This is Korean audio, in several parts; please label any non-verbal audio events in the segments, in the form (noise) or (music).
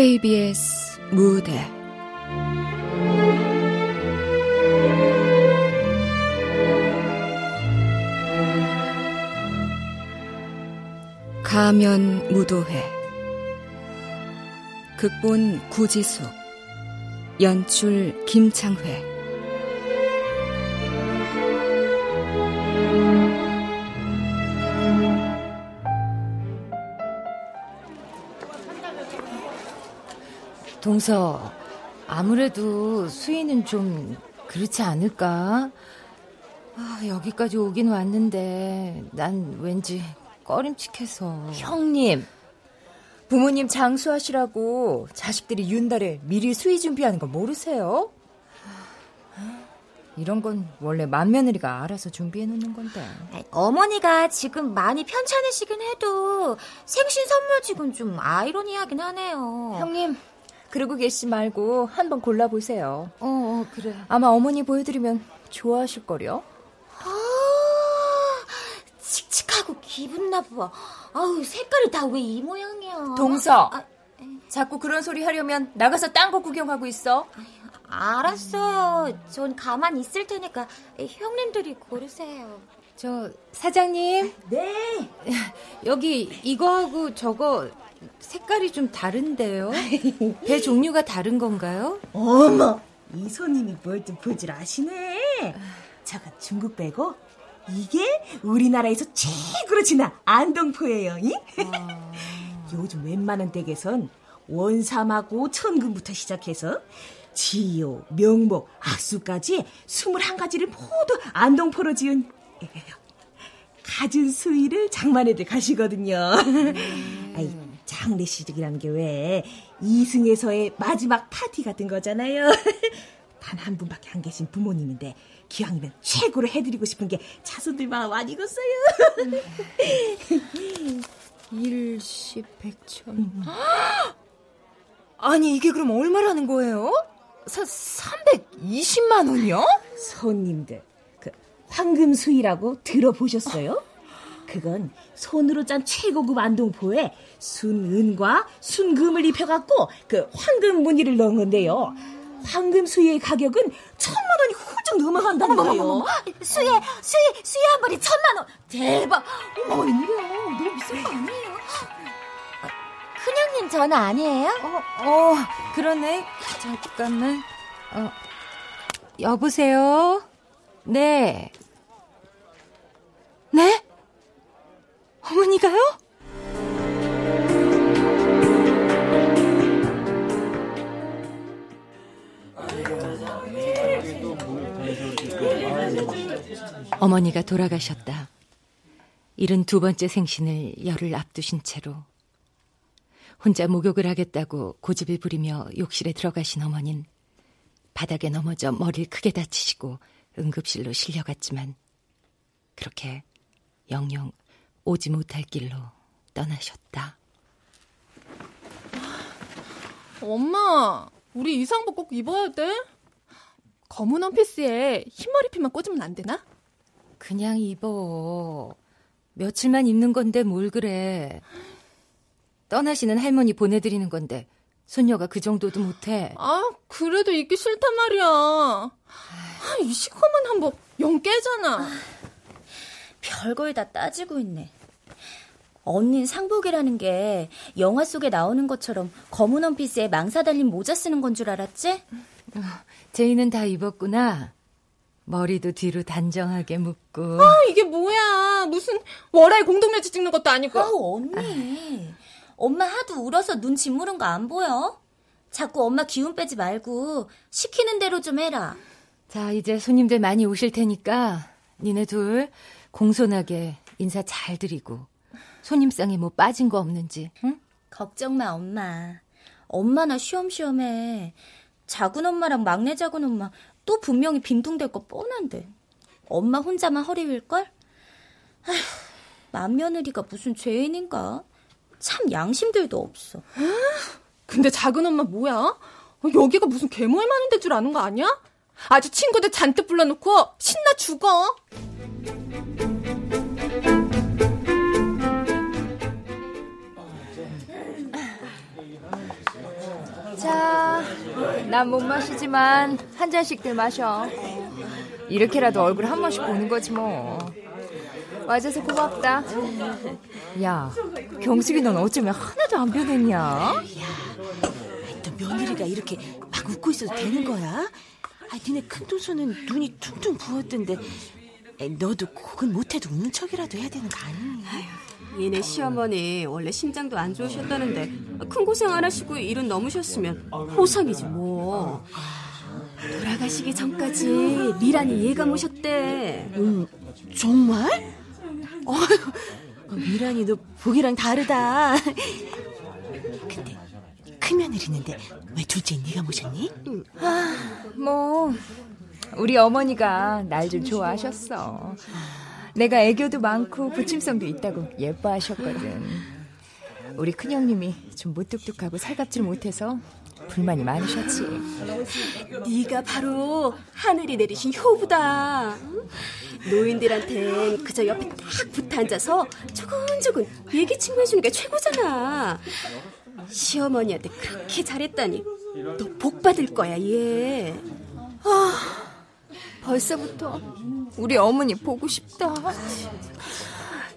KBS 무대. 가면 무도회. 극본 구지숙. 연출 김창회 동서, 아무래도 수희는 좀 그렇지 않을까? 아, 여기까지 오긴 왔는데 난 왠지 꺼림칙해서. 형님, 부모님 장수하시라고 자식들이 윤달에 미리 수희 준비하는 거 모르세요? 이런 건 원래 맏며느리가 알아서 준비해 놓는 건데. 어머니가 지금 많이 편찮으시긴 해도 생신 선물직은 좀 아이러니하긴 하네요. 형님, 그러고 계시지 말고 한번 골라보세요. 어, 어, 그래. 아마 어머니 보여드리면 좋아하실걸요? 아, 칙칙하고 기분 나빠. 아우, 색깔이 다 왜 이 모양이야. 동서! 아, 자꾸 그런 소리 하려면 나가서 딴 거 구경하고 있어. 알았어요. 전 가만히 있을 테니까 형님들이 고르세요. 저, 사장님. 네. (laughs) 여기 이거하고 저거 색깔이 좀 다른데요? 배 종류가 다른 건가요? 어머, 이 손님이 뭘좀 보질 아시네. 저거 중국 배고 이게 우리나라에서 최고로 진한 안동포예요. 이? 아... 요즘 웬만한 댁에선 원삼하고 천금부터 시작해서 지요, 명목, 악수까지 21가지를 모두 안동포로 지은 (laughs) 가진 수위를 장만해들 가시거든요. 음. 아이, 장례식이라는 게 왜 이승에서의 마지막 파티 같은 거잖아요. (laughs) 단 한 분밖에 안 계신 부모님인데 기왕이면 최고로 해드리고 싶은 게 자손들 마음 아니겠어요? (laughs) 일십백천. (gasps) 아니 이게 그럼 얼마라는 거예요? 사, 320만 원이요? 손님들 그 황금 수위라고 들어보셨어요? 그건 손으로 짠 최고급 안동포에 순은과 순금을 입혀갖고 그 황금 무늬를 넣은 건데요. 황금 수의 가격은 천만 원이 훌쩍 넘어간다니까요. 수의 수의 수의 한 벌이 천만 원. 대박. 어머 웬일이야. 너무 비싼 거 아니에요? 큰형님 전화 아니에요? 어, 어, 그러네. 잠깐만. 어, 여보세요? 네. 네? 어머니가요? 어머니가 돌아가셨다. 이른 두 번째 생신을 열흘 앞두신 채로 혼자 목욕을 하겠다고 고집을 부리며 욕실에 들어가신 어머닌 바닥에 넘어져 머리를 크게 다치시고 응급실로 실려갔지만 그렇게 영영 오지 못할 길로 떠나셨다. 엄마, 우리 이상복 꼭 입어야 돼? 검은 원피스에 흰머리핀만 꽂으면 안 되나? 그냥 입어. 며칠만 입는 건데 뭘 그래. 떠나시는 할머니 보내드리는 건데 손녀가 그 정도도 못해. 아, 그래도 입기 싫단 말이야. 아, 이 시커먼 한복 영 깨잖아. 아, 별걸 다 따지고 있네. 언닌 상복이라는 게 영화 속에 나오는 것처럼 검은 원피스에 망사 달린 모자 쓰는 건 줄 알았지? 어, 제이는 다 입었구나. 머리도 뒤로 단정하게 묶고. 아, 이게 뭐야. 무슨 월화의 공동묘지 찍는 것도 아니고. 아, 언니. 아. 엄마 하도 울어서 눈 짓무른 거 안 보여? 자꾸 엄마 기운 빼지 말고 시키는 대로 좀 해라. 자, 이제 손님들 많이 오실 테니까 니네 둘 공손하게 인사 잘 드리고 손님상에 뭐 빠진 거 없는지, 응? 걱정 마, 엄마. 엄마나 쉬엄쉬엄해. 작은 엄마랑 막내 작은 엄마 또 분명히 빈둥댈 거 뻔한데. 엄마 혼자만 허리 윌걸? 아휴, 맏며느리가 무슨 죄인인가? 참 양심들도 없어. 근데 작은 엄마 뭐야? 여기가 무슨 괴물 많은 데 줄 아는 거 아니야? 아주 친구들 잔뜩 불러놓고 신나 죽어. 자, 난 못 마시지만 한 잔씩들 마셔. 이렇게라도 얼굴 한 번씩 보는 거지 뭐. 와줘서 고맙다. 야, 경숙이 넌 어쩌면 하나도 안 변했냐? 또 며느리가 이렇게 막 웃고 있어도 되는 거야? 아, 니네 큰 도수는 눈이 퉁퉁 부었던데 에, 너도 곡은 못해도 웃는 척이라도 해야 되는 거 아니니? 얘네 시어머니 원래 심장도 안 좋으셨다는데 큰 고생 안 하시고 일은 넘으셨으면 호상이지 뭐. 돌아가시기 전까지 미란이 얘가 모셨대. 음, 정말? 어, 미란이 너 보기랑 다르다. 근데 큰 며느리 있는데 왜 둘째 네가 모셨니? 뭐, 우리 어머니가 날 좀 좋아하셨어. 내가 애교도 많고 부침성도 있다고 예뻐하셨거든. 우리 큰형님이 좀 무뚝뚝하고 살갑질 못해서 불만이 많으셨지. 네가 바로 하늘이 내리신 효부다. 노인들한텐 그저 옆에 딱 붙어 앉아서 조근조근 얘기 친구 해주는 게 최고잖아. 시어머니한테 그렇게 잘했다니 너 복 받을 거야 얘. 벌써부터 우리 어머니 보고 싶다.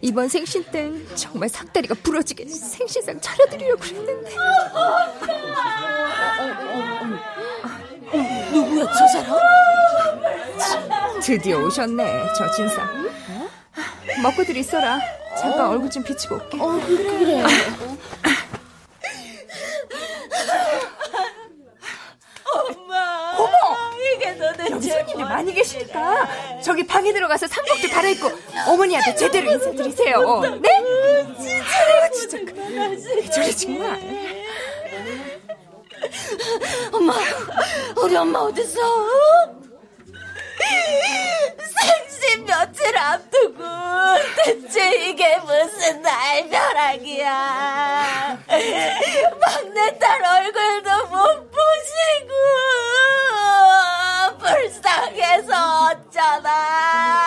이번 생신 땐 정말 상다리가 부러지게 생신상 차려드리려고 그랬는데. 누구야 저 사람? 드디어 오셨네, 저 진상. 먹고들 있어라. 잠깐 얼굴 좀 비치고 올게. 어 그래 그래. 여기 손님이 많이 계시니까 저기 방에 들어가서 상복도 갈아입고 어머니한테 제대로 인사드리세요. 네? 진짜, 진짜. 왜 저래 정말. 엄마, 우리 엄마 어딨어? 생신 며칠 앞두고 대체 이게 무슨 날벼락이야. 막내딸 얼굴도 못 보시고 불쌍해서 어쩌나.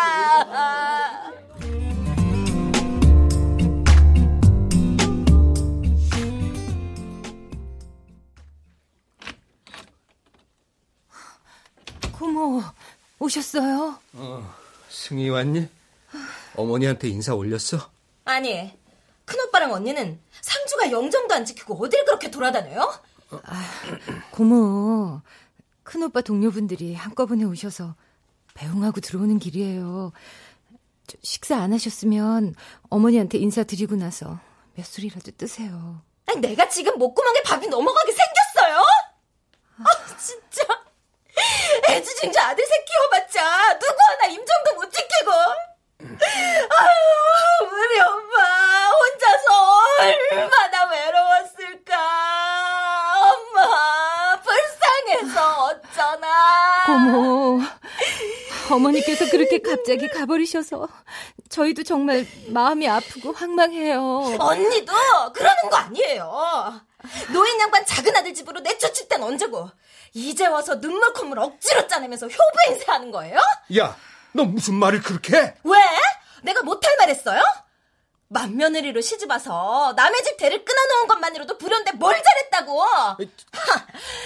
고모, 오셨어요? 승희 왔니? 어머니한테 인사 올렸어? 아니, 큰오빠랑 언니는 상주가 영정도 안 지키고 어딜 그렇게 돌아다녀요? 고모, 큰오빠 동료분들이 한꺼번에 오셔서 배웅하고 들어오는 길이에요. 저 식사 안 하셨으면 어머니한테 인사드리고 나서 몇 술이라도 뜨세요. 아니, 내가 지금 목구멍에 밥이 넘어가게 생겼어요? 아, 진짜. 애지중지 아들 새 키워봤자 누구 하나 임정도 못 지키고. 아유, 우리 엄마 혼자서 얼마나 외로웠을까. 엄마, 불쌍해서 어쩌나. 고모, 어머니께서 그렇게 갑자기 가버리셔서 저희도 정말 마음이 아프고 황망해요. 언니도 그러는 거 아니에요. 노인 양반 작은 아들 집으로 내쫓을 땐 언제고 이제 와서 눈물 콧물 억지로 짜내면서 효부 행세하는 거예요? 야, 너 무슨 말을 그렇게 해? 왜? 내가 못할 말 했어요? 맏며느리로 시집 와서 남의 집 대를 끊어놓은 것만으로도 불효인데 뭘 잘했다고? 하,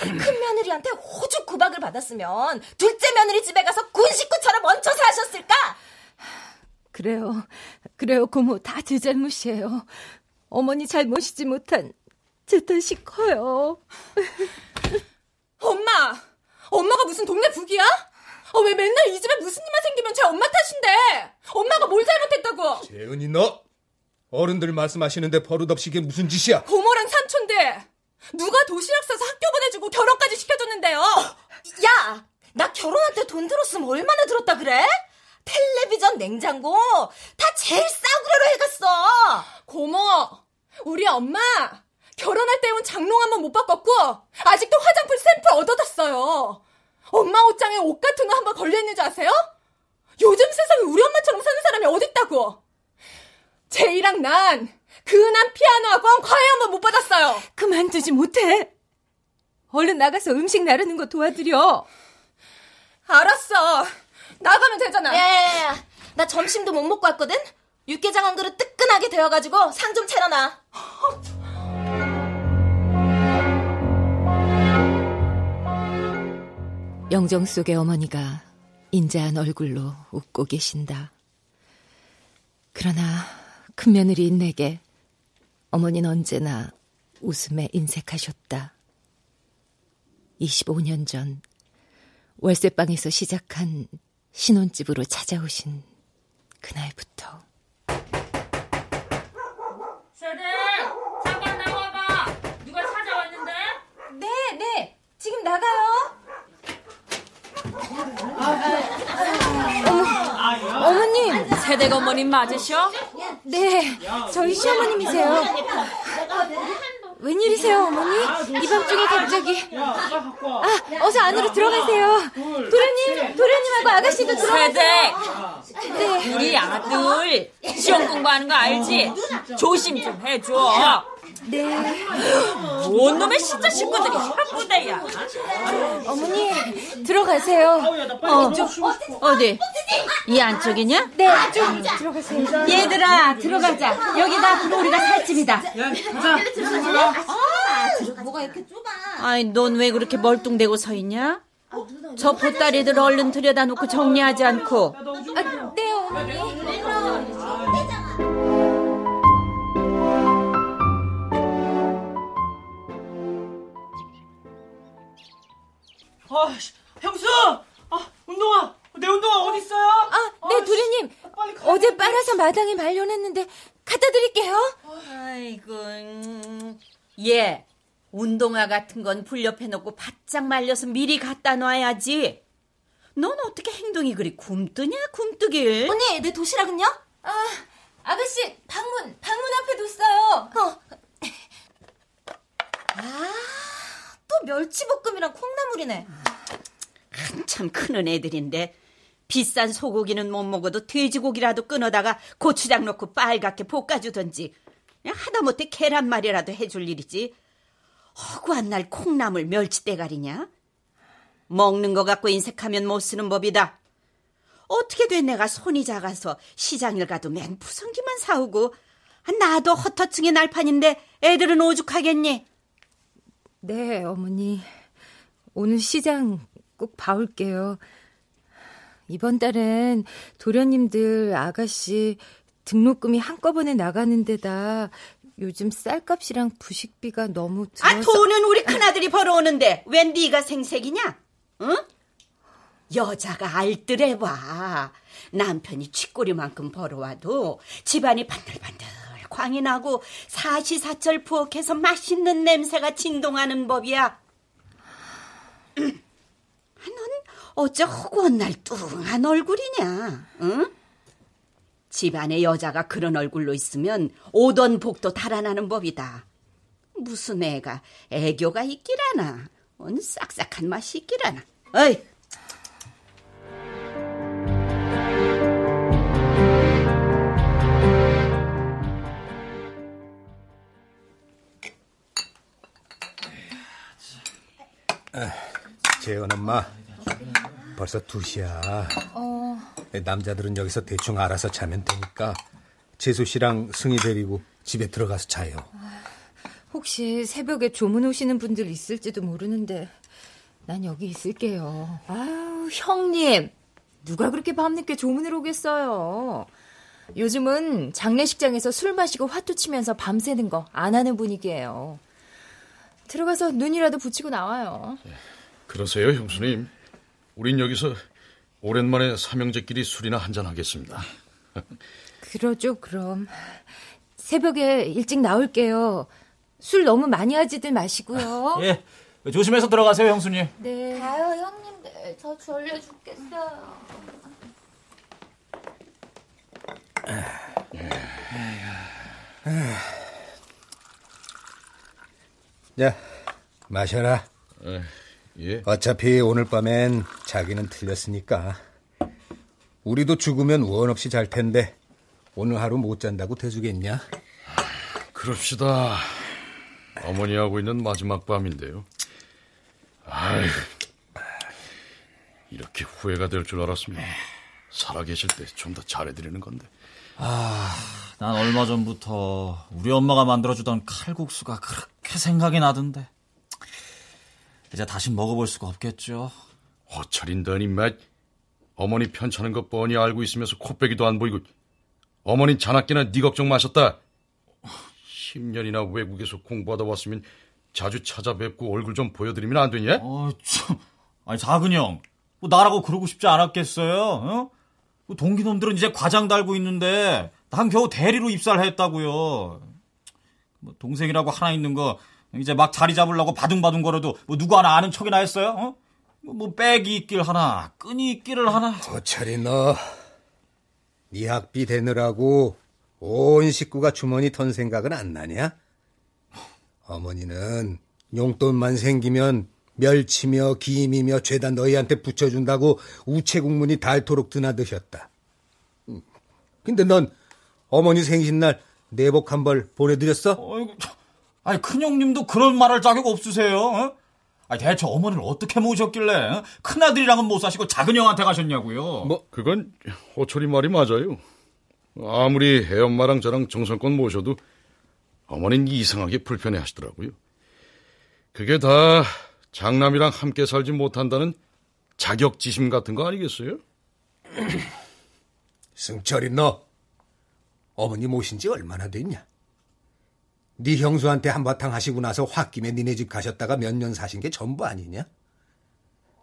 큰 며느리한테 호주 구박을 받았으면 둘째 며느리 집에 가서 군 식구처럼 얹혀서 하셨을까? 그래요. 그래요, 고모. 다 제 잘못이에요. 어머니 잘못이지 못한 제 탓이 커요. 엄마! 엄마가 무슨 동네 북이야? 어, 왜 맨날 이 집에 무슨 일만 생기면 제 엄마 탓인데? 엄마가 뭘 잘못했다고? 재은이 너 어른들 말씀하시는데 버릇없이 이게 무슨 짓이야? 고모랑 삼촌데 누가 도시락 싸서 학교 보내주고 결혼까지 시켜줬는데요? 야! 나 결혼할 때 돈 들었으면 얼마나 들었다 그래? 텔레비전, 냉장고 다 제일 싸구려로 해갔어. 고모, 우리 엄마 결혼할 때 온 장롱 한 번 못 바꿨고 아직도 화장품 샘플 얻어뒀어요. 엄마 옷장에 옷 같은 거 한 번 걸려있는 줄 아세요? 요즘 세상에 우리 엄마처럼 사는 사람이 어딨다고. 제이랑 난 그은한 피아노 학원 과외 한 번 못 받았어요. 그만두지 못해. 얼른 나가서 음식 나르는 거 도와드려. 알았어. 나가면 되잖아. 야야야, 나 점심도 못 먹고 왔거든? 육개장 한 그릇 뜨끈하게 되어가지고 상 좀 차려놔. 영정 속의 어머니가 인자한 얼굴로 웃고 계신다. 그러나 큰며느리인 내게 어머니는 언제나 웃음에 인색하셨다. 25년 전 월세방에서 시작한 신혼집으로 찾아오신 그날부터. 세대 잠깐 나와봐. 누가 찾아왔는데? 네, 네. 지금 나가요. 어머, 어머님. 세대 어머님 맞으셔? 네, 저희 시어머님이세요. 웬일이세요, 어머니? 이 밤중에 갑자기. 아, 어서 안으로 들어가세요. 도련님, 도련님하고 아가씨도 들어가세요. 세대 네. 우리 아들 시험 공부하는 거 알지? 조심 좀 해줘. 네. (gasps) 온 놈의 진짜 식구들이 학부대야. 어머니, 들어가세요. 어, 어디? 이 안쪽이냐? 네, 좀 들어가세요. 얘들아, 들어가자. 여기가 우리가 살 집이다. 뭐가 이렇게 좁아? 아이, 넌 왜 그렇게 멀뚱대고 서 있냐? 저 보따리들 얼른 들여다 놓고 정리하지 않고. 아, 네, 어머니. 아, 씨, 형수! 아, 운동화! 내 운동화 어디 있어요? 아, 네, 도련님. 어제 빨아서 마당에 말려놨는데 갖다 드릴게요. 아이고, 음, 얘, 운동화 같은 건 불렵해놓고 바짝 말려서 미리 갖다 놔야지. 넌 어떻게 행동이 그리 굼뜨냐, 굼뜨길? 언니, 내 도시락은요? 아, 아가씨, 방문, 방문 앞에 뒀어요. 어. 아, 또 멸치볶음이랑 콩나물이네. 한참 크는 애들인데 비싼 소고기는 못 먹어도 돼지고기라도 끊어다가 고추장 넣고 빨갛게 볶아주던지. 하다못해 계란말이라도 해줄 일이지. 허구한 날 콩나물 멸치대가리냐? 먹는 거 갖고 인색하면 못 쓰는 법이다. 어떻게 된 내가 손이 작아서 시장을 가도 맨 부성기만 사오고. 아, 나도 허터층의 날판인데 애들은 오죽하겠니 네, 어머니. 오늘 시장 꼭 봐올게요. 이번 달엔 도련님들 아가씨 등록금이 한꺼번에 나가는 데다 요즘 쌀값이랑 부식비가 너무 들어서 아, 돈은 우리 큰아들이 벌어오는데 웬 네가 생색이냐? 응? 여자가 알뜰해봐. 남편이 쥐꼬리만큼 벌어와도 집안이 반들반들 광이 나고 사시사철 부엌에서 맛있는 냄새가 진동하는 법이야. (clears throat) 아, 넌 어째 허구한 날 뚱한 얼굴이냐? 응? 집안에 여자가 그런 얼굴로 있으면 오던 복도 달아나는 법이다. 무슨 애가 애교가 있기라나. 온 싹싹한 맛이 있기라나. 어이. 재현 엄마, 벌써 2시야. 남자들은 여기서 대충 알아서 자면 되니까 재수 씨랑 승희 데리고 집에 들어가서 자요. 혹시 새벽에 조문 오시는 분들 있을지도 모르는데 난 여기 있을게요. 아유, 형님. 누가 그렇게 밤늦게 조문을 오겠어요. 요즘은 장례식장에서 술 마시고 화투 치면서 밤새는 거 안 하는 분위기예요. 들어가서 눈이라도 붙이고 나와요. 그러세요, 형수님. 우린 여기서 오랜만에 삼형제끼리 술이나 한잔 하겠습니다. 그러죠, 그럼. 새벽에 일찍 나올게요. 술 너무 많이 하지들 마시고요. 예, 조심해서 들어가세요, 형수님. 네. 가요, 형님들. 저 졸려 죽겠어요. 자, 마셔라. 예. 어차피 오늘 밤엔 자기는 틀렸으니까. 우리도 죽으면 원 없이 잘 텐데 오늘 하루 못 잔다고 대주겠냐? 그럽시다. 어머니하고 있는 마지막 밤인데요. 아이, 이렇게 후회가 될 줄 알았으면 살아계실 때 좀 더 잘해드리는 건데. 아, 난 얼마 전부터 우리 엄마가 만들어주던 칼국수가 그렇게 생각이 나던데. 이제 다시 먹어볼 수가 없겠죠. 허철인더니 맷 어머니 편찮은 것 뻔히 알고 있으면서 코빼기도 안 보이고 어머니 자나깨나 네 걱정 마셨다. 10년이나 외국에서 공부하다 왔으면 자주 찾아뵙고 얼굴 좀 보여드리면 안 되냐? 어, 참. 아니, 작은 형. 뭐 나라고 그러고 싶지 않았겠어요? 어? 뭐 동기놈들은 이제 과장 달고 있는데 난 겨우 대리로 입사를 했다고요. 뭐 동생이라고 하나 있는 거 이제 막 자리 잡으려고 바둥바둥 거려도 뭐 누구 하나 아는 척이나 했어요? 어? 뭐, 뭐 백이 있길 하나 끈이 있기를 하나. 거철이 너, 네 학비 대느라고 온 식구가 주머니 턴 생각은 안 나냐? 어머니는 용돈만 생기면 멸치며 김이며 죄다 너희한테 붙여준다고 우체국문이 닳도록 드나드셨다. 음. 근데 넌 어머니 생신날 내복 한 벌 보내드렸어? 어이구, 아니 큰형님도 그런 말할 자격 없으세요? 어? 아니 대체 어머니를 어떻게 모셨길래 어? 큰아들이랑은 못 사시고 작은 형한테 가셨냐고요? 뭐 그건 호철이 말이 맞아요. 아무리 애 엄마랑 저랑 정성껏 모셔도 어머니는 이상하게 불편해 하시더라고요. 그게 다 장남이랑 함께 살지 못한다는 자격지심 같은 거 아니겠어요? (clears throat) 승철이 너 어머니 모신 지 얼마나 됐냐? 네 형수한테 한바탕 하시고 나서 홧김에 니네 집 가셨다가 몇 년 사신 게 전부 아니냐?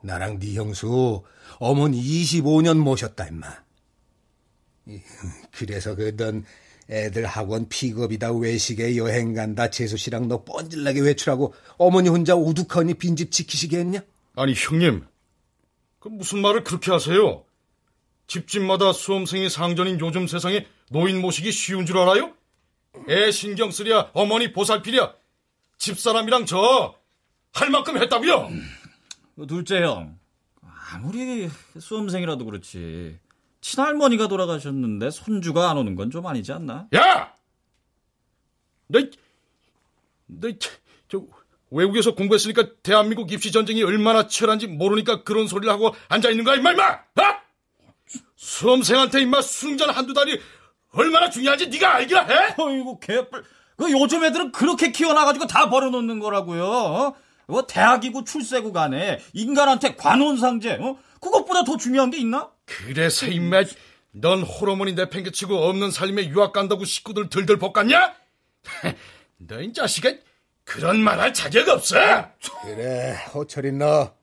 나랑 네 형수 어머니 25년 모셨다 임마. 그래서 그넌 애들 학원 픽업이다 외식에 여행 간다 재수 씨랑 너 뻔질나게 외출하고 어머니 혼자 우두커니 빈집 지키시게 했냐? 아니 형님, 그 무슨 말을 그렇게 하세요? 집집마다 수험생이 상전인 요즘 세상에 노인 모시기 쉬운 줄 알아요? 애 신경 쓰랴 어머니 보살피랴 집사람이랑 저 할 만큼 했다고요. 음, 둘째 형, 아무리 수험생이라도 그렇지 친할머니가 돌아가셨는데 손주가 안 오는 건 좀 아니지 않나? 야! 너, 너, 저, 외국에서 공부했으니까 대한민국 입시 전쟁이 얼마나 치열한지 모르니까 그런 소리를 하고 앉아 있는 거야, 임마, 임마! 어? 수험생한테 임마 승전 한두 달이 얼마나 중요한지 네가 알기라 해? 어이구, 개뿔. 그 요즘 애들은 그렇게 키워놔가지고 다 버려놓는 거라고요. 어? 뭐 대학이고 출세고 간에 인간한테 관혼상제, 어? 그것보다 더 중요한 게 있나? 그래서 임마 넌 호르몬이 내팽개치고 없는 삶에 유학 간다고 식구들 들들 볶았냐? 너 이 자식아 그런 말 할 자격 없어. 그래 호철이 너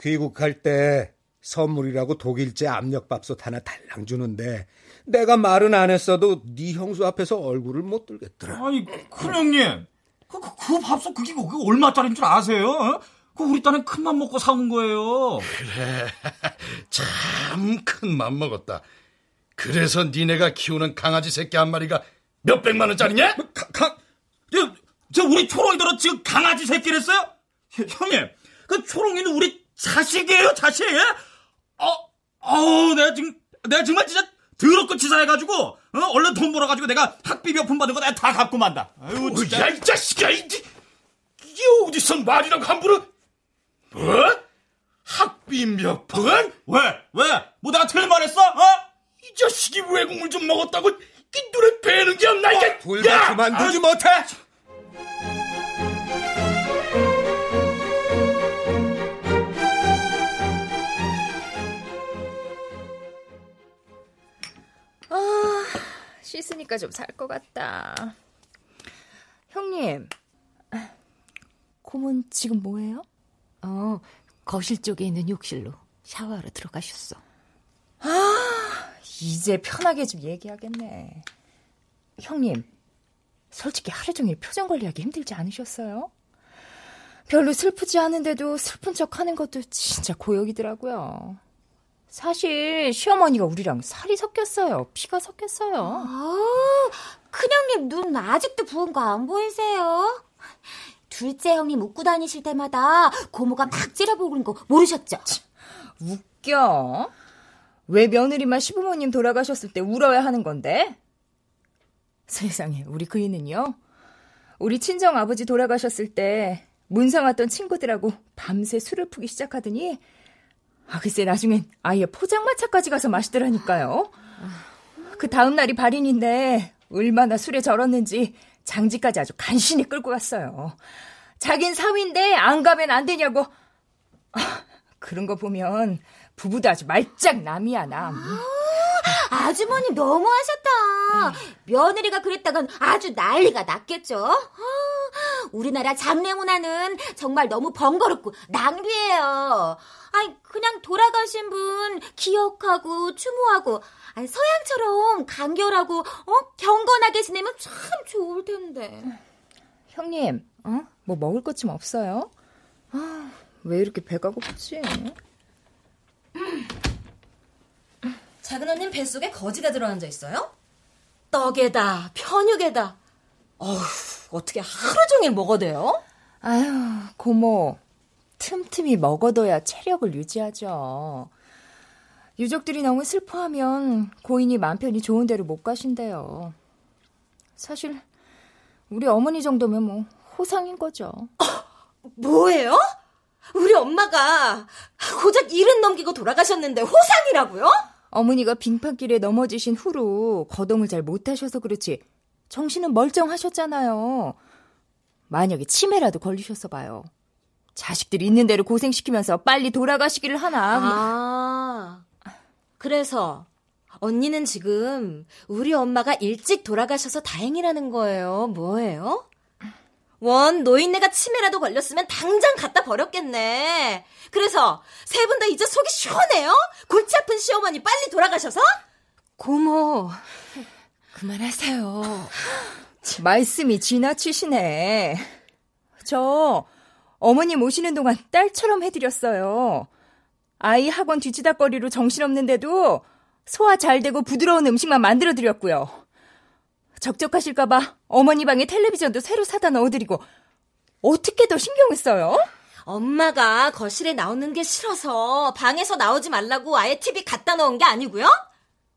귀국할 때 선물이라고 독일제 압력밥솥 하나 달랑 주는데 내가 말은 안 했어도 네 형수 앞에서 얼굴을 못 들겠더라. 아니 큰 형님 그, 그, 그 밥솥 그게, 그게 얼마짜리인 줄 아세요? 어? 그 우리 딴엔 큰맘 먹고 사온 거예요. 그래, (laughs) 참 큰 맘 먹었다. 그래서 니네가 키우는 강아지 새끼 한 마리가 몇 백만 원짜리냐? 뭐, 가, 가, 저, 저 우리 초롱이들은 지금 강아지 새끼랬어요? 형님, 그 초롱이는 우리 자식이에요, 자식. 어, 어, 내가 지금, 내가 정말 진짜 더럽고 치사해가지고, 어? 얼른 돈 벌어가지고 내가 학비 몇 푼 받은 거 내가 다 갖고 만다. 아유, 진짜. 야, 이 자식아, 이, 이게 어디서 말이라고 함부로. 뭐? 학비 몇 푼? 왜? 왜? 뭐 내가 틀린 말 했어? 어? 이 자식이 외국물 좀 먹었다고 이 눈에 뵈는 게 없나, 이게. 어, 불만 그만두지 아, 못해! 아, 씻으니까 좀 살 것 같다. 형님, 곰은 지금 뭐해요? 어, 거실 쪽에 있는 욕실로 샤워하러 들어가셨어. 아, 이제 편하게 좀 얘기하겠네. 형님, 솔직히 하루 종일 표정 관리하기 힘들지 않으셨어요? 별로 슬프지 않은데도 슬픈 척 하는 것도 진짜 고역이더라고요. 사실 시어머니가 우리랑 살이 섞였어요. 피가 섞였어요. 아, 큰형님 눈 아직도 부은 거 안 보이세요? 둘째 형님 웃고 다니실 때마다 고모가 막 찌려보는 거 모르셨죠? 웃겨. 왜 며느리만 시부모님 돌아가셨을 때 울어야 하는 건데? 세상에, 우리 그이는요. 우리 친정 아버지 돌아가셨을 때 문상 왔던 친구들하고 밤새 술을 푸기 시작하더니 아, 글쎄, 나중엔 아예 포장마차까지 가서 마시더라니까요. 그 다음 날이 발인인데, 얼마나 술에 절었는지 장지까지 아주 간신히 끌고 갔어요. 자긴 사위인데 안 가면 안 되냐고. 아, 그런 거 보면 부부도 아주 말짱남이야 남. 아, 아주머니 너무하셨다. 며느리가 그랬다간 아주 난리가 났겠죠. 아, 우리나라 장례 문화는 정말 너무 번거롭고 낭비해요. 아니 그냥 돌아가신 분 기억하고 추모하고 아니, 서양처럼 간결하고 어 경건하게 지내면 참 좋을 텐데. 형님, 어? 뭐 먹을 것 좀 없어요? 아, 왜 이렇게 배가 고프지? 작은 언님 뱃속에 거지가 들어앉아 있어요? 떡에다, 편육에다. 어휴, 어떻게 하루 종일 먹어대요? 아유, 고모. 틈틈이 먹어둬야 체력을 유지하죠. 유족들이 너무 슬퍼하면 고인이 맘 편히 좋은 데로 못 가신대요. 사실 우리 어머니 정도면 뭐 호상인 거죠. (laughs) 뭐예요? 우리 엄마가 고작 일은 넘기고 돌아가셨는데 호상이라고요? 어머니가 빙판길에 넘어지신 후로 거동을 잘 못하셔서 그렇지 정신은 멀쩡하셨잖아요. 만약에 치매라도 걸리셨어 봐요. 자식들 있는 대로 고생시키면서 빨리 돌아가시기를 하나. 아, 그래서 언니는 지금 우리 엄마가 일찍 돌아가셔서 다행이라는 거예요. 뭐예요? 원 노인네가 치매라도 걸렸으면 당장 갖다 버렸겠네. 그래서 세 분 다 이제 속이 시원해요? 골치 아픈 시어머니 빨리 돌아가셔서? 고모, 그만하세요. (laughs) 말씀이 지나치시네. 저 어머니 모시는 동안 딸처럼 해드렸어요. 아이 학원 뒤치다거리로 정신없는데도 소화 잘 되고 부드러운 음식만 만들어드렸고요. 적적하실까봐 어머니 방에 텔레비전도 새로 사다 넣어드리고 어떻게 더 신경을 써요? 엄마가 거실에 나오는 게 싫어서 방에서 나오지 말라고 아예 TV 갖다 놓은 게 아니고요?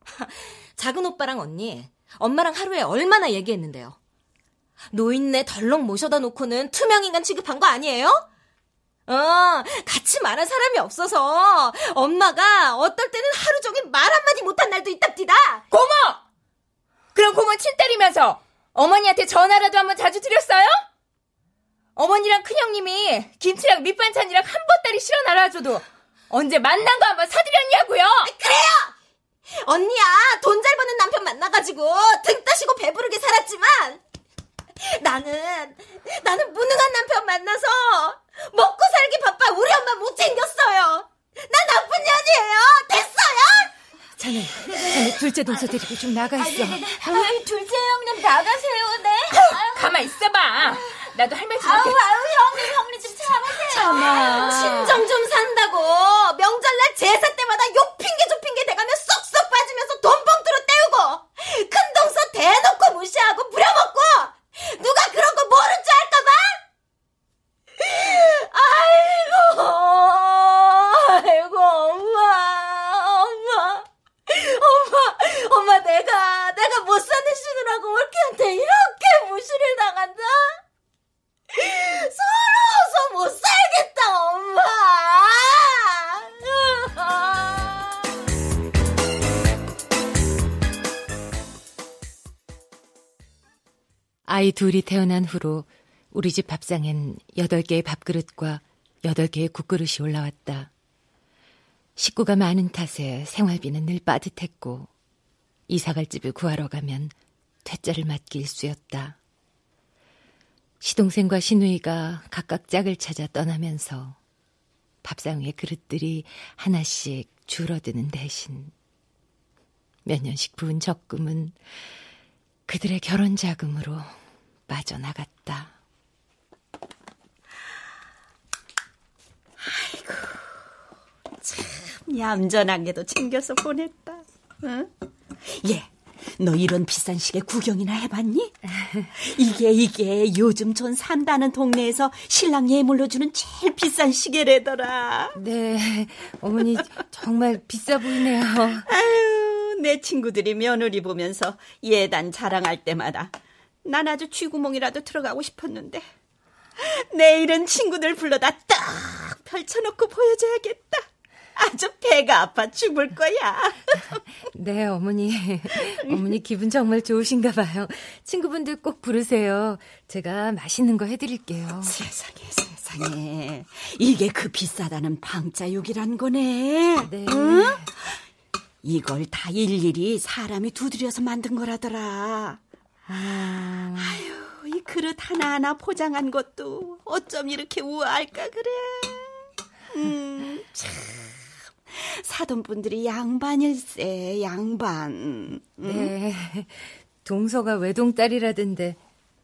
(laughs) 작은 오빠랑 언니, 엄마랑 하루에 얼마나 얘기했는데요? 노인네 덜렁 모셔다 놓고는 투명인간 취급한 거 아니에요? 어, 같이 말할 사람이 없어서 엄마가 어떨 때는 하루 종일 말 한마디 못한 날도 있답디다. 고모! 그럼 고모 친딸이면서 어머니한테 전화라도 한번 자주 드렸어요? 어머니랑 큰형님이 김치랑 밑반찬이랑 한 보따리 실어 날아줘도 언제 만난 거 한번 사드렸냐고요? 그래요! 언니야, 돈 잘 버는 남편 만나가지고 등 따시고 배부르게 살았지만 나는, 나는 무능한 남편 만나서 먹고 살기 바빠 우리 엄마 못 챙겼어요. 난 나쁜 년이에요. 됐어요? 자네, 자네 둘째 동서 데리고 좀 나가 있어. 아유, 둘째 형님 나가세요, 네? 가만 있어봐. 나도 할말 좀 아우. 아우, 형님, 형님 좀 참으세요. 참아. 친정 좀 산다고 명절날 제사 때마다 욕 핑계 조 핑계 빠지면서 아이 둘이 태어난 후로 우리 집 밥상엔 여덟 개의 밥그릇과 여덟 개의 국그릇이 올라왔다. 식구가 많은 탓에 생활비는 늘 빠듯했고 이사갈 집을 구하러 가면 퇴짜를 맞기 일쑤였다. 시동생과 시누이가 각각 짝을 찾아 떠나면서 밥상 위의 그릇들이 하나씩 줄어드는 대신 몇 년씩 부은 적금은 그들의 결혼 자금으로 빠져나갔다. 얌전하게도 챙겨서 보냈다. 응? 예, 너 이런 비싼 시계 구경이나 해봤니? (laughs) 이게 이게 요즘 전 산다는 동네에서 신랑 예물로 주는 제일 비싼 시계래더라. 네, 어머니 정말 비싸 보이네요. 아유, 내 친구들이 며느리 보면서 예단 자랑할 때마다 난 아주 쥐구멍이라도 들어가고 싶었는데 내일은 친구들 불러다 딱 펼쳐놓고 보여줘야겠다. 아주 배가 아파 죽을 거야. (laughs) 네, 어머니. 어머니 기분 정말 좋으신가 봐요. 친구분들 꼭 부르세요. 제가 맛있는 거 해드릴게요. 세상에, 세상에. 세상에. 이게 그 비싸다는 방자육이란 거네. 네. 응? 이걸 다 일일이 사람이 두드려서 만든 거라더라. 아... 아유, 이 그릇 하나하나 포장한 것도 어쩜 이렇게 우아할까 그래. 음, 참. 사돈 분들이 양반일세, 양반. 네. 동서가 외동딸이라던데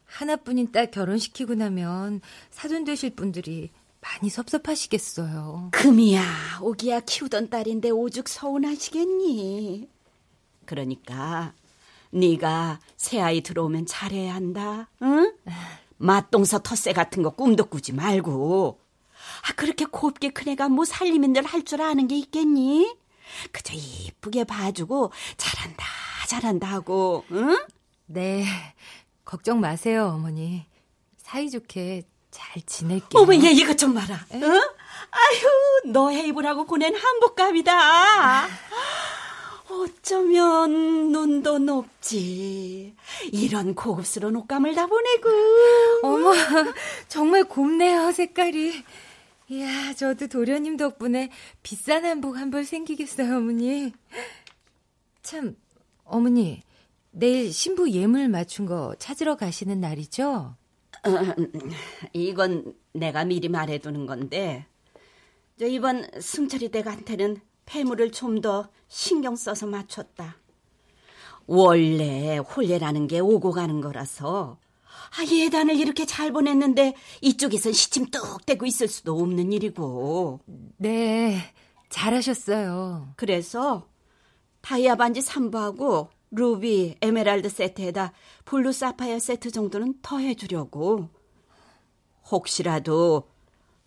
하나뿐인 딸 결혼시키고 나면 사돈 되실 분들이 많이 섭섭하시겠어요. 금이야, 오기야 키우던 딸인데 오죽 서운하시겠니? 그러니까 네가 새아이 들어오면 잘해야 한다. 응? 맛동서 텃세 같은 거 꿈도 꾸지 말고. 아, 그렇게 곱게 큰애가 뭐 살림인들 할 줄 아는 게 있겠니? 그저 이쁘게 봐주고 잘한다, 잘한다 하고, 응? 네. 걱정 마세요, 어머니. 사이좋게 잘 지낼게요. 어머, 얘 이것 좀 봐라. 응? 아휴, 너 해입으라고 보낸 한복감이다. 어쩌면 눈도 높지. 이런 고급스러운 옷감을 다 보내고. 어머, 정말 곱네요, 색깔이. 이야, 저도 도련님 덕분에 비싼 한복 한 벌 생기겠어요, 어머니. 참, 어머니, 내일 신부 예물 맞춘 거 찾으러 가시는 날이죠? 어, 이건 내가 미리 말해두는 건데, 저 이번 승철이 댁한테는 폐물을 좀 더 신경 써서 맞췄다. 원래 홀례라는 게 오고 가는 거라서 아, 예단을 이렇게 잘 보냈는데 이쪽에선 시침 뚝 떼고 있을 수도 없는 일이고. 네, 잘하셨어요. 그래서 다이아 반지 3부하고 루비, 에메랄드 세트에다 blue 사파이어 세트 정도는 더 해 주려고. 혹시라도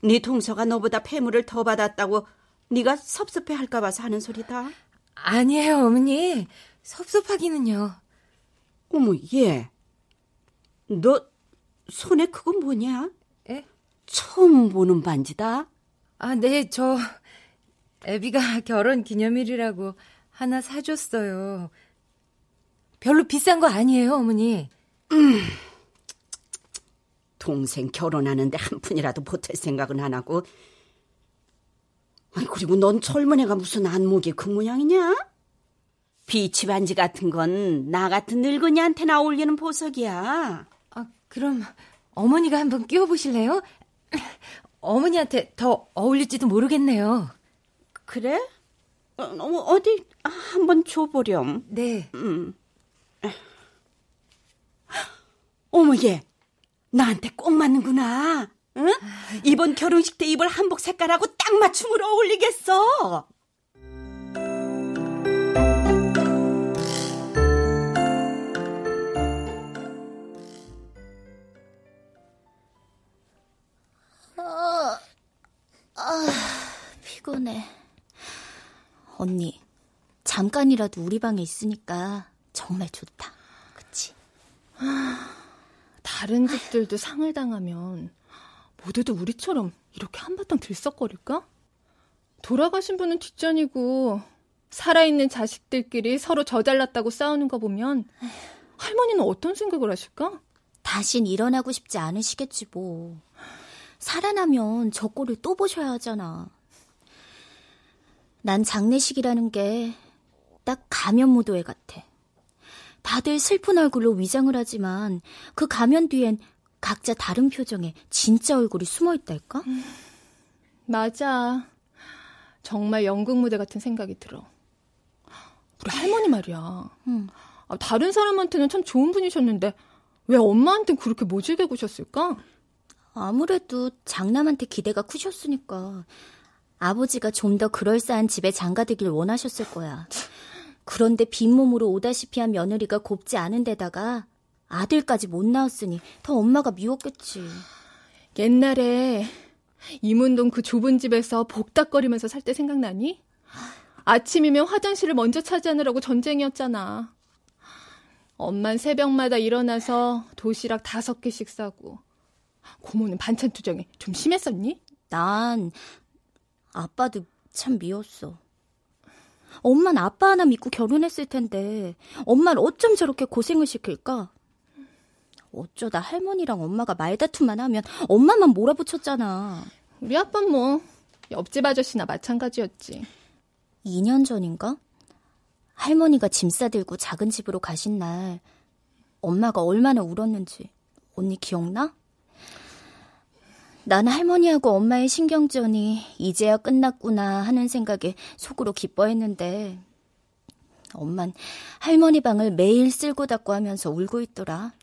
네 동서가 너보다 패물을 더 받았다고 네가 섭섭해 할까 봐서 하는 소리다. 아니에요, 어머니. 섭섭하기는요. 어머, 얘. 너 손에 그거 뭐냐? 에? 처음 보는 반지다. 아, 네, 저 애비가 (laughs) 결혼 기념일이라고 하나 사줬어요. 별로 비싼 거 아니에요, 어머니. 음. 동생 결혼하는데 한 푼이라도 보탤 생각은 안 하고. 아니, 그리고 넌 젊은 애가 무슨 안목이 그 모양이냐? 비치 반지 같은 건 나 같은 늙은이한테나 어울리는 보석이야. 아, 그럼 어머니가 한번 끼워 보실래요? 어머니한테 더 어울릴지도 모르겠네요. 그래? 어, 어디 한번 줘보렴. 네. 음. 어머 얘 나한테 꼭 맞는구나. 응? 이번 결혼식 때 입을 한복 색깔하고 딱 맞춤으로 어울리겠어. 아, 아, 피곤해. 언니, 잠깐이라도 우리 방에 있으니까 정말 좋다. 그치? 다른 집들도 상을 당하면 모두도 우리처럼 이렇게 한바탕 들썩거릴까? 돌아가신 분은 뒷전이고 살아있는 자식들끼리 서로 저잘났다고 싸우는 거 보면 할머니는 어떤 생각을 하실까? 다신 일어나고 싶지 않으시겠지 뭐. 살아나면 저 꼴을 또 보셔야 하잖아. 난 장례식이라는 게 딱 가면 무도회 같아. 다들 슬픈 얼굴로 위장을 하지만 그 가면 뒤엔 각자 다른 표정에 진짜 얼굴이 숨어 있달까? 음, 맞아. 정말 연극 무대 같은 생각이 들어. 우리 할머니 말이야. 음. 아, 다른 사람한테는 참 좋은 분이셨는데 왜 엄마한테는 그렇게 모질게 구셨을까? 아무래도 장남한테 기대가 크셨으니까 아버지가 좀 더 그럴싸한 집에 장가되길 원하셨을 거야. 그런데 빈몸으로 오다시피 한 며느리가 곱지 않은 데다가 아들까지 못 낳았으니 더 엄마가 미웠겠지. 옛날에 이문동 그 좁은 집에서 복닥거리면서 살 때 생각나니? 아침이면 화장실을 먼저 차지하느라고 전쟁이었잖아. 엄만 새벽마다 일어나서 도시락 다섯 개씩 싸고 고모는 반찬 투정에 좀 심했었니? 난 아빠도 참 미웠어. 엄마는 아빠 하나 믿고 결혼했을 텐데 엄마를 어쩜 저렇게 고생을 시킬까? 어쩌다 할머니랑 엄마가 말다툼만 하면 엄마만 몰아붙였잖아. 우리 아빠 뭐 옆집 아저씨나 마찬가지였지. 2년 전인가? 할머니가 짐 싸들고 작은 집으로 가신 날 엄마가 얼마나 울었는지 언니 기억나? 난 할머니하고 엄마의 신경전이 이제야 끝났구나 하는 생각에 속으로 기뻐했는데 엄만 할머니 방을 매일 쓸고 닦고 하면서 울고 있더라.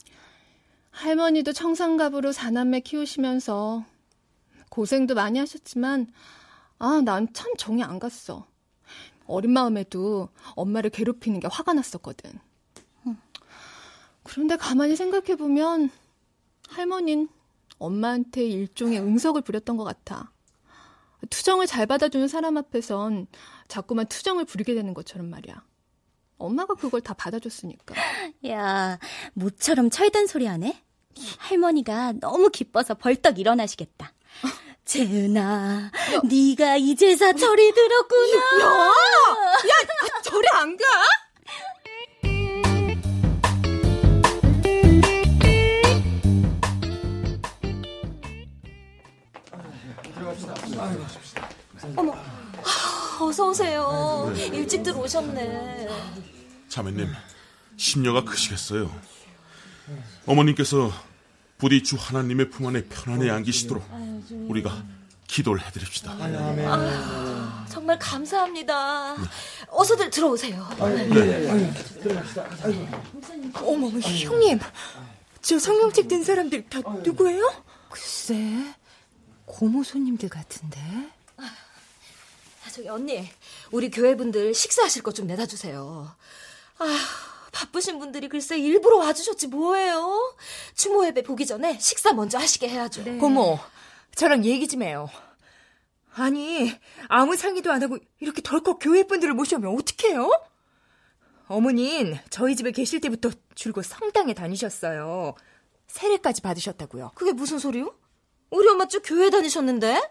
할머니도 청산갑으로 사남매 키우시면서 고생도 많이 하셨지만 아, 난 참 정이 안 갔어. 어린 마음에도 엄마를 괴롭히는 게 화가 났었거든. 그런데 가만히 생각해보면 할머닌 엄마한테 일종의 응석을 부렸던 것 같아. 투정을 잘 받아주는 사람 앞에선 자꾸만 투정을 부리게 되는 것처럼 말이야. 엄마가 그걸 다 받아줬으니까. (laughs) 야, 모처럼 철든 소리 하네? 할머니가 너무 기뻐서 벌떡 일어나시겠다. 재은아, 네가 이제서 절이 들었구나. 야, 야, 절이 안 가? 어머, 어서 오세요. 일찍들 오셨네. 자매님, 심려가 크시겠어요. 어머님께서 부디 주 하나님의 품 안에 편안히 안기시도록 우리가 기도를 해드립시다. 아, 정말 감사합니다. 어서들 들어오세요. 네. 어머, 형님. 저 성형책 든 사람들 다 누구예요? 글쎄, 고모 손님들 같은데. 아, 저기 언니, 우리 교회 분들 식사하실 것 좀 내다 주세요. 아, 바쁘신 분들이 글쎄 일부러 와주셨지 뭐예요? 추모 예배 보기 전에 식사 먼저 하시게 해야죠. 고모, 저랑 얘기 좀 해요. 아니, 아무 상의도 안 하고 이렇게 덜컥 교회 분들을 모셔오면 어떡해요? 어머닌 저희 집에 계실 때부터 줄곧 성당에 다니셨어요. 세례까지 받으셨다고요. 그게 무슨 소리요? 우리 엄마 쭉 교회 다니셨는데?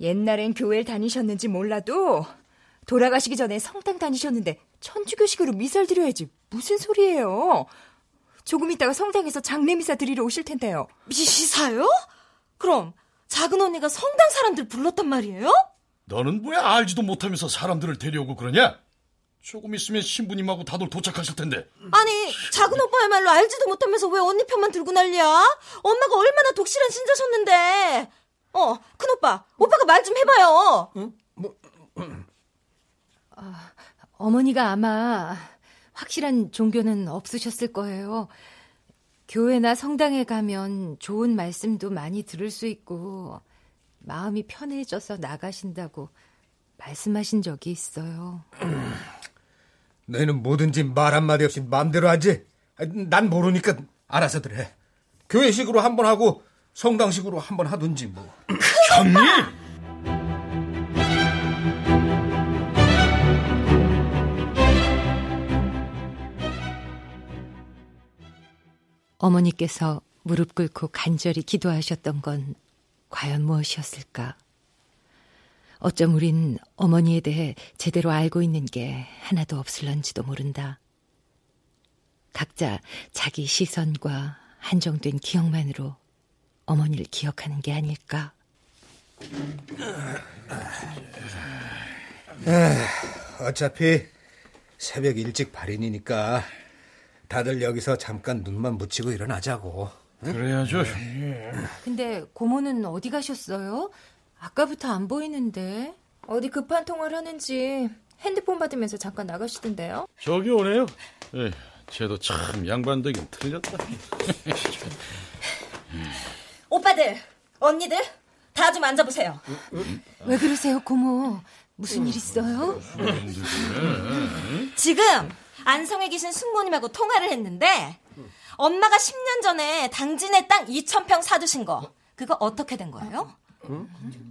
옛날엔 교회를 다니셨는지 몰라도 돌아가시기 전에 성당 다니셨는데 천주교식으로 미사를 드려야지 무슨 소리예요? 조금 있다가 성당에서 장례 미사 드리러 오실 텐데요. 미사요? 그럼 작은 언니가 성당 사람들 불렀단 말이에요? 너는 왜 알지도 못하면서 사람들을 데려오고 그러냐? 조금 있으면 신부님하고 다들 도착하실 텐데. 아니, 작은 오빠야말로 알지도 못하면서 왜 언니 편만 들고 난리야? 엄마가 얼마나 독실한 신자셨는데. 어, 큰 오빠, 오빠가 말 좀 해봐요. 응? 뭐, 아, 어머니가 아마 확실한 종교는 없으셨을 거예요. 교회나 성당에 가면 좋은 말씀도 많이 들을 수 있고 마음이 편해져서 나가신다고 말씀하신 적이 있어요. (clears throat) 너희는 뭐든지 말 한마디 없이 마음대로 하지? 난 모르니까 알아서들 해. 교회식으로 한 번 하고 성당식으로 한 번 하든지 뭐. (laughs) 형님! 어머니께서 무릎 꿇고 간절히 기도하셨던 건 과연 무엇이었을까? 어쩜 우린 어머니에 대해 제대로 알고 있는 게 하나도 없을런지도 모른다. 각자 자기 시선과 한정된 기억만으로 어머니를 기억하는 게 아닐까? 아, 어차피 새벽 일찍 발인이니까 다들 여기서 잠깐 눈만 붙이고 일어나자고. 응? 그래야죠. 근데 고모는 어디 가셨어요? 아까부터 안 보이는데. 어디 급한 통화를 하는지 핸드폰 받으면서 잠깐 나가시던데요. 저기 오네요. 에, 쟤도 참 양반되긴 틀렸다. (laughs) 오빠들, 언니들, 다 좀 앉아보세요. 왜 그러세요, 고모? 무슨 일 있어요? 지금 안성에 계신 숙모님하고 통화를 했는데 엄마가 10년 전에 당진의 땅 2,000평 사두신 거 그거 어떻게 된 거예요?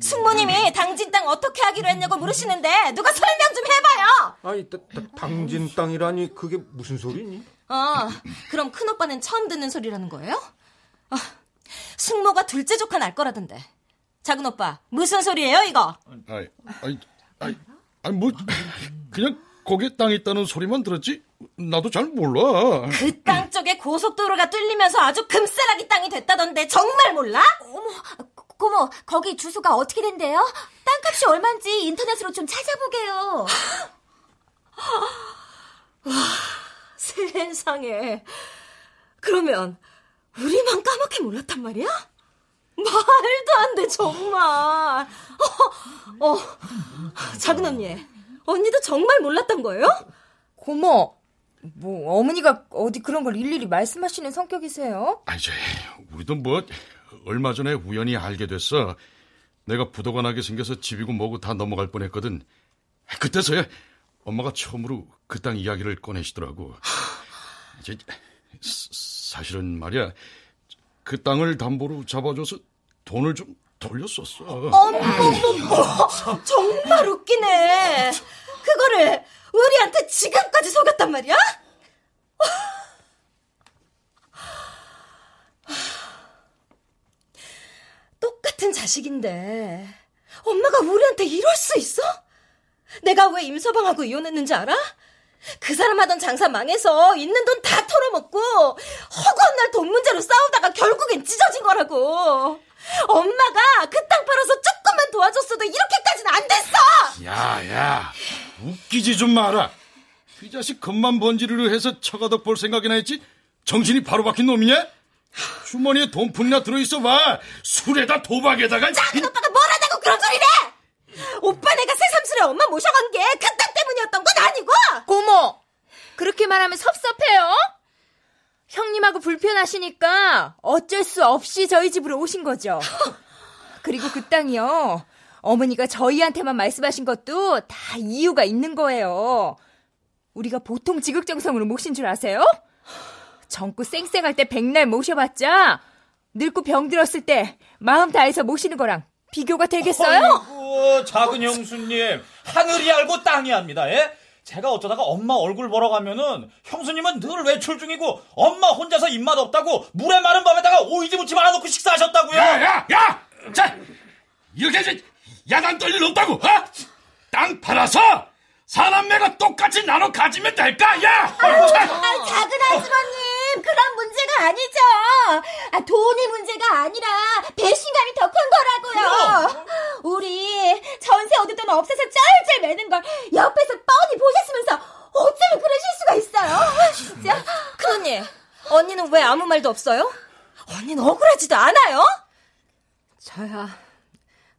숙모님이 당진 땅 어떻게 하기로 했냐고 물으시는데 누가 설명 좀 해봐요. 아니 다, 다, 당진 땅이라니 그게 무슨 소리니? 어, 그럼 큰 오빠는 처음 듣는 소리라는 거예요? 어, 숙모가 둘째 조카 날 거라던데. 작은 오빠 무슨 소리예요 이거? 아이, 아이, 아이, 아이 뭐 그냥 거기에 땅 있다는 소리만 들었지 나도 잘 몰라. 그 땅 쪽에 고속도로가 뚫리면서 아주 금싸라기 땅이 됐다던데 정말 몰라? 어머, 고모, 거기 주소가 어떻게 된대요? 땅값이 얼마인지 인터넷으로 좀 찾아보게요. 와, 세상에. 그러면 우리만 까맣게 몰랐단 말이야? 말도 안 돼, 정말. 어, 어, 작은 언니, 언니도 정말 몰랐던 거예요? 고모, 뭐 어머니가 어디 그런 걸 일일이 말씀하시는 성격이세요? 아, 이제 우리도 뭐 얼마 전에 우연히 알게 됐어. 내가 부도가 나게 생겨서 집이고 뭐고 다 넘어갈 뻔했거든. 그때서야 엄마가 처음으로 그 땅 이야기를 꺼내시더라고. 이제 사실은 말이야 그 땅을 담보로 잡아줘서 돈을 좀 돌렸었어. 어머머머, 정말 웃기네. 그거를 우리한테 지금까지 속였단 말이야? 똑같은 자식인데 엄마가 우리한테 이럴 수 있어? 내가 왜 임서방하고 이혼했는지 알아? 그 사람 하던 장사 망해서 있는 돈 다 털어먹고 허구한 날 돈 문제로 싸우다가 결국엔 찢어진 거라고. 엄마가 그 땅 팔아서 조금만 도와줬어도 이렇게까지는 안 됐어! 야, 야, 웃기지 좀 마라. 그 자식 겉만 번지르르 해서 처가덕 볼 생각이나 했지? 정신이 바로 박힌 놈이냐? 주머니에 돈푼이나 들어있어 봐. 술에다 도박에다가. 작은 오빠가 뭐라다고 그런 소리래! 오빠 내가 새삼스레 엄마 모셔간 게 그 땅 때문이었던 건 아니고! 고모, 그렇게 말하면 섭섭해요? 형님하고 불편하시니까 어쩔 수 없이 저희 집으로 오신 거죠. (laughs) 그리고 그 땅이요. 어머니가 저희한테만 말씀하신 것도 다 이유가 있는 거예요. 우리가 보통 지극정성으로 모신 줄 아세요? 젊고 쌩쌩할 때 백날 모셔봤자 늙고 병들었을 때 마음 다해서 모시는 거랑 비교가 되겠어요? 아이고, 작은 형수님 하늘이 알고 땅이 압니다. 예? 제가 어쩌다가 엄마 얼굴 보러 가면은 형수님은 늘 외출 중이고 엄마 혼자서 입맛 없다고 물에 마른 밥에다가 오이지 무침 넣고 식사하셨다고요. 야, 야, 야! 자, 이렇게 이제 야단 떨일 없다고, 어? 땅 팔아서 사람 매가 똑같이 나눠 가지면 될까, 야! 아, 아, 작은 아주머님, 그런 문제가 아니죠. 아, 돈이 문제가 아니라 배신감이 더 큰 거라고요. 우리 전세 얻을 돈 없어서 쩔쩔 매는 걸 옆에서 뻔히 보셨으면서 어쩌면 그러실 수가 있어요. 아, 진짜. 큰 언니, 언니는 왜 아무 말도 없어요? 언니는 억울하지도 않아요? 저야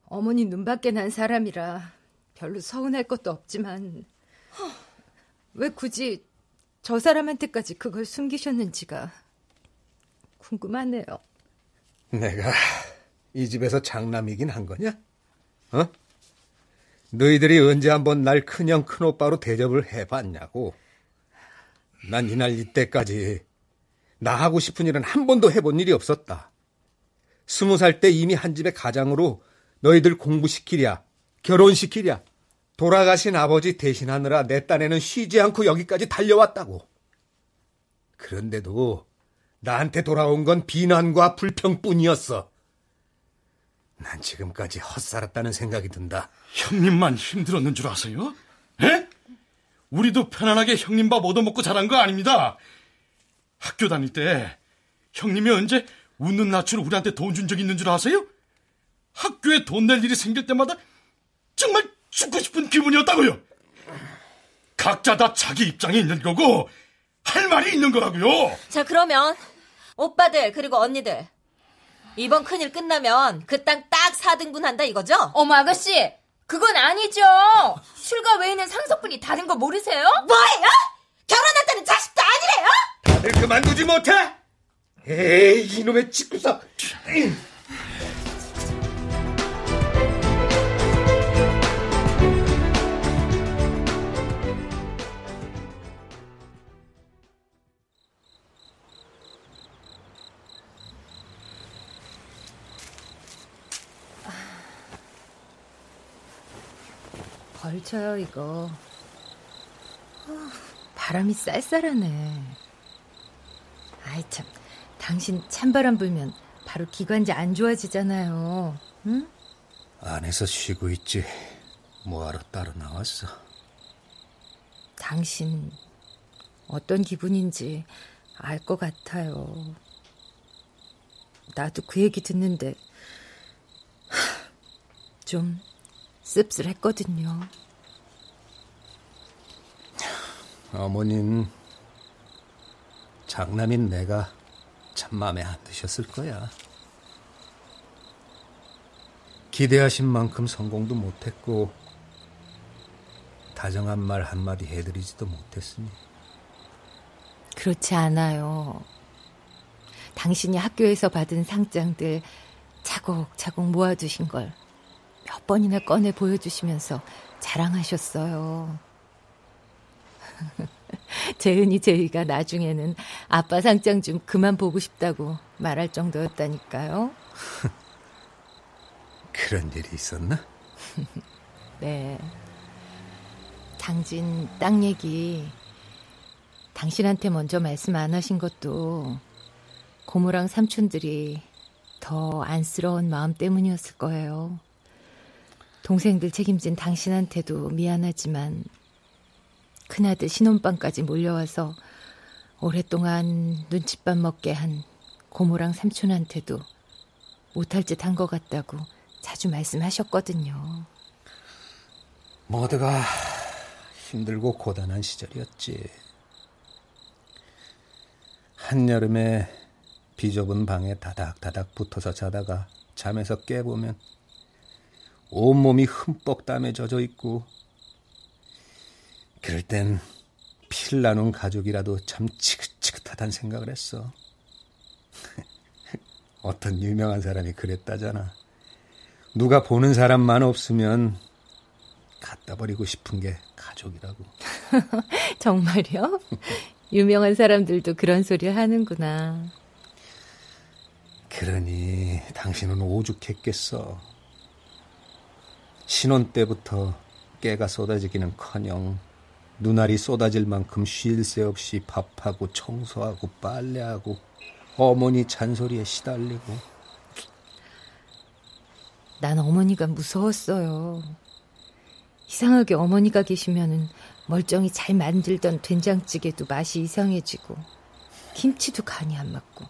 어머니 눈밖에 난 사람이라 별로 서운할 것도 없지만 왜 굳이 저 사람한테까지 그걸 숨기셨는지가 궁금하네요. 내가 이 집에서 장남이긴 한 거냐? 어? 너희들이 언제 한번 날 큰형 큰오빠로 대접을 해봤냐고. 난 이날 이때까지 나 하고 싶은 일은 한 번도 해본 일이 없었다. 스무 살 때 이미 한 집의 가장으로 너희들 공부시키랴, 결혼시키랴, 돌아가신 아버지 대신하느라 내 딴에는 쉬지 않고 여기까지 달려왔다고. 그런데도 나한테 돌아온 건 비난과 불평뿐이었어. 난 지금까지 헛살았다는 생각이 든다. 형님만 힘들었는 줄 아세요? 에? 우리도 편안하게 형님 밥 얻어먹고 자란 거 아닙니다. 학교 다닐 때 형님이 언제 웃는 낯으로 우리한테 돈 준 적 있는 줄 아세요? 학교에 돈 낼 일이 생길 때마다 정말 죽고 싶은 기분이었다고요. 각자 다 자기 입장이 있는 거고 할 말이 있는 거라고요. 자, 그러면 오빠들 그리고 언니들 이번 큰일 끝나면 그 땅 딱 4등분 한다 이거죠? 어머 아가씨, 그건 아니죠. 술과 외에는 상속분이 다른 거 모르세요? 뭐예요? 결혼했다는 자식도 아니래요? 다들 그만두지 못해? 에이 이놈의 집구석. 벌쳐요 이거. 어, 바람이 쌀쌀하네. 아이 참, 당신 찬바람 불면 바로 기관지 안 좋아지잖아요. 응? 안에서 쉬고 있지. 뭐하러 따로 나왔어? 당신 어떤 기분인지 알 것 같아요. 나도 그 얘기 듣는데 좀 씁쓸했거든요. 어머님, 장남인 내가 참 마음에 안 드셨을 거야. 기대하신 만큼 성공도 못했고, 다정한 말 한마디 해드리지도 못했으니. 그렇지 않아요. 당신이 학교에서 받은 상장들 차곡차곡 모아두신 걸 몇 번이나 꺼내 보여주시면서 자랑하셨어요. (laughs) 재은이 제이가 나중에는 아빠 상장 좀 그만 보고 싶다고 말할 정도였다니까요. (laughs) 그런 일이 있었나? (laughs) 네. 당진 땅 얘기 당신한테 먼저 말씀 안 하신 것도 고모랑 삼촌들이 더 안쓰러운 마음 때문이었을 거예요. 동생들 책임진 당신한테도 미안하지만 큰아들 신혼방까지 몰려와서 오랫동안 눈칫밥 먹게 한 고모랑 삼촌한테도 못할 짓 한 것 같다고 자주 말씀하셨거든요. 모두가 힘들고 고단한 시절이었지. 한여름에 비좁은 방에 다닥다닥 붙어서 자다가 잠에서 깨보면 온몸이 흠뻑 땀에 젖어 있고 그럴 땐 피를 나눈 가족이라도 참 지긋지긋하단 생각을 했어. (laughs) 어떤 유명한 사람이 그랬다잖아. 누가 보는 사람만 없으면 갖다 버리고 싶은 게 가족이라고. (laughs) 정말요? 유명한 사람들도 그런 소리를 하는구나. 그러니 당신은 오죽했겠어. 신혼 때부터 깨가 쏟아지기는 커녕 눈알이 쏟아질 만큼 쉴 새 없이 밥하고 청소하고 빨래하고 어머니 잔소리에 시달리고 난 어머니가 무서웠어요. 이상하게 어머니가 계시면은 멀쩡히 잘 만들던 된장찌개도 맛이 이상해지고 김치도 간이 안 맞고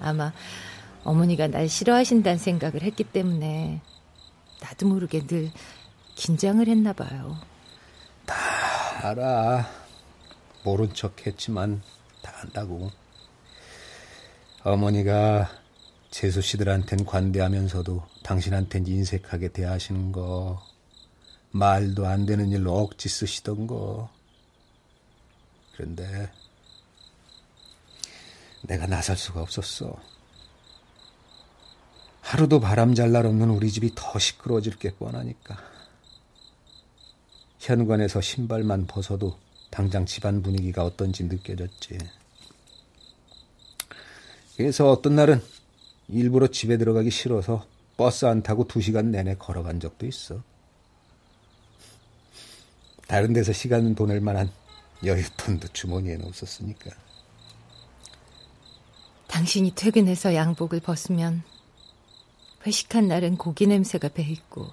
아마 어머니가 날 싫어하신다는 생각을 했기 때문에 나도 모르게 늘 긴장을 했나 봐요. 다 알아. 모른 척 했지만 다 안다고. 어머니가 재수 씨들한텐 관대하면서도 당신한텐 인색하게 대하시는 거, 말도 안 되는 일로 억지 쓰시던 거. 그런데 내가 나설 수가 없었어. 하루도 바람 잘 날 없는 우리 집이 더 시끄러워질 게 뻔하니까. 현관에서 신발만 벗어도 당장 집안 분위기가 어떤지 느껴졌지. 그래서 어떤 날은 일부러 집에 들어가기 싫어서 버스 안 타고 두 시간 내내 걸어간 적도 있어. 다른 데서 시간 보낼 만한 여윳돈도 주머니에는 없었으니까. 당신이 퇴근해서 양복을 벗으면 회식한 날은 고기 냄새가 배 있고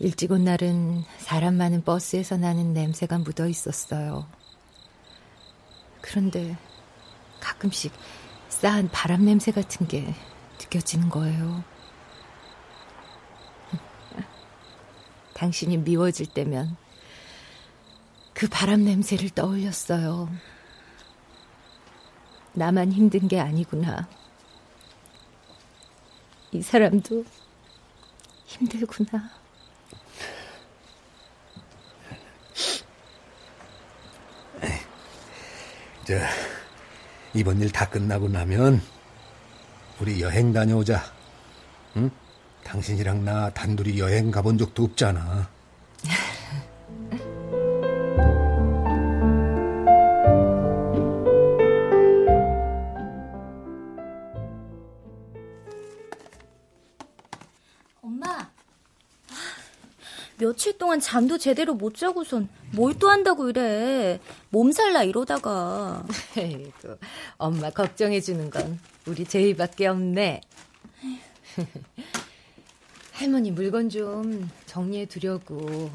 일찍 온 날은 사람 많은 버스에서 나는 냄새가 묻어 있었어요. 그런데 가끔씩 싸한 바람 냄새 같은 게 느껴지는 거예요. (laughs) 당신이 미워질 때면 그 바람 냄새를 떠올렸어요. 나만 힘든 게 아니구나. 이 사람도 힘들구나. 저, 이번 일 다 끝나고 나면 우리 여행 다녀오자. 응? 당신이랑 나 단둘이 여행 가본 적도 없잖아. 며칠 동안 잠도 제대로 못 자고선 뭘 또 한다고 이래. 몸살나 이러다가. (laughs) 에이구, 엄마 걱정해주는 건 우리 제이밖에 없네. (laughs) 할머니 물건 좀 정리해 두려고.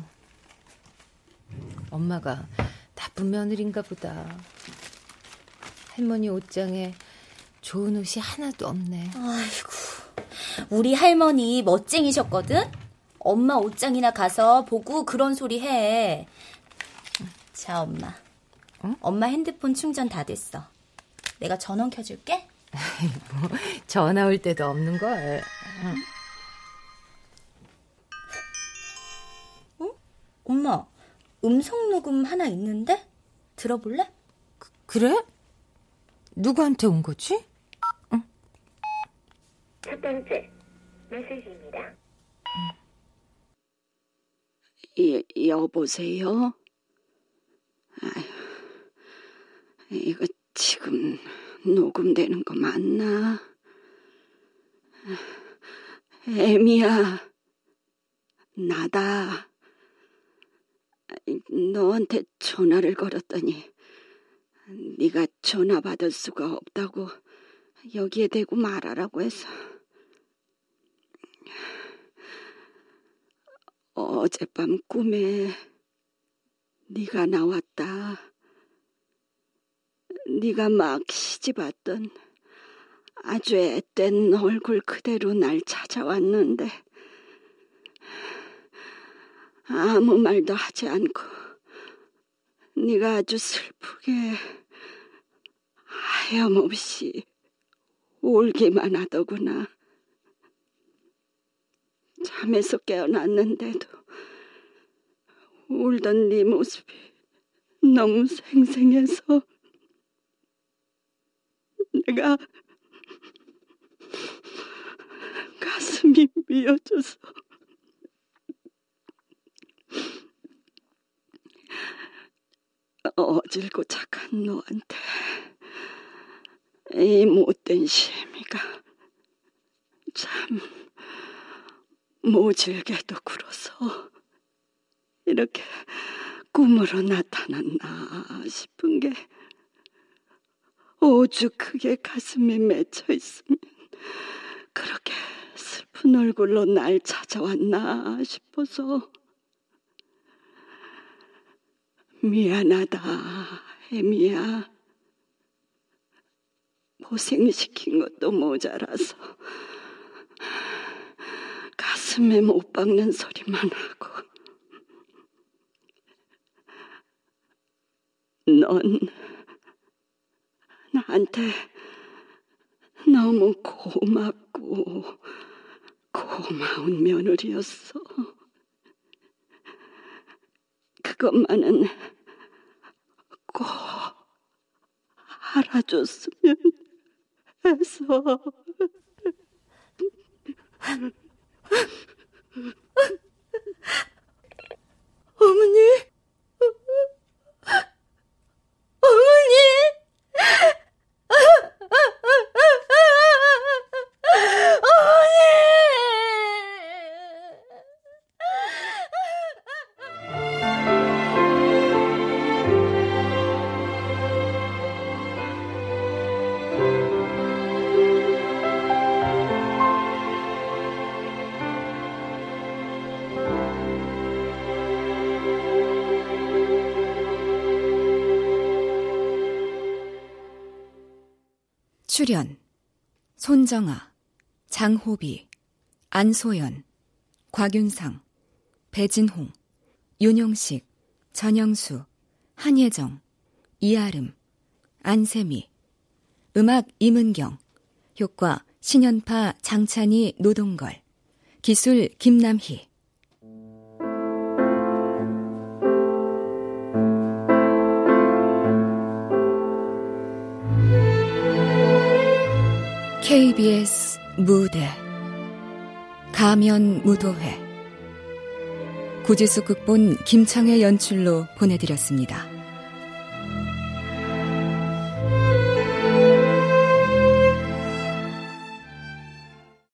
엄마가 나쁜 며느리인가 보다. 할머니 옷장에 좋은 옷이 하나도 없네. 아이고, 우리 할머니 멋쟁이셨거든? 엄마 옷장이나 가서 보고 그런 소리 해. 자, 엄마. 응? 엄마 핸드폰 충전 다 됐어. 내가 전원 켜줄게. (laughs) 뭐, 전화 올 때도 없는 걸. 응. 어? 엄마, 음성 녹음 하나 있는데? 들어볼래? 그, 그래? 누구한테 온 거지? 응. 첫 번째 메시지입니다. 예, 여보세요? 아휴, 이거 지금 녹음되는 거 맞나? 애미야, 나다. 너한테 전화를 걸었더니 네가 전화 받을 수가 없다고 여기에 대고 말하라고 해서 어젯밤 꿈에 네가 나왔다. 네가 막 시집 왔던 아주 앳된 얼굴 그대로 날 찾아왔는데 아무 말도 하지 않고 네가 아주 슬프게 하염없이 울기만 하더구나. 잠에서 깨어났는데도 울던 네 모습이 너무 생생해서 내가 가슴이 미어져서 어질고 착한 너한테 이 못된 시애미가 참 모질게도 굴어서 이렇게 꿈으로 나타났나 싶은 게 오죽크게 가슴이 맺혀 있으면 그렇게 슬픈 얼굴로 날 찾아왔나 싶어서 미안하다, 애미야. 고생시킨 것도 모자라서 가슴에 못 박는 소리만 하고 넌 나한테 너무 고맙고 고마운 며느리였어. 그것만은 꼭 알아줬으면 해서. 어머니? 어머니! 출연 손정아, 장호비, 안소연, 곽윤상, 배진홍, 윤용식, 전영수, 한예정, 이아름, 안세미, 음악 임은경, 효과 신연파 장찬희 노동걸, 기술 김남희 KBS 무대 가면 무도회 구지수 극본 김창의 연출로 보내드렸습니다.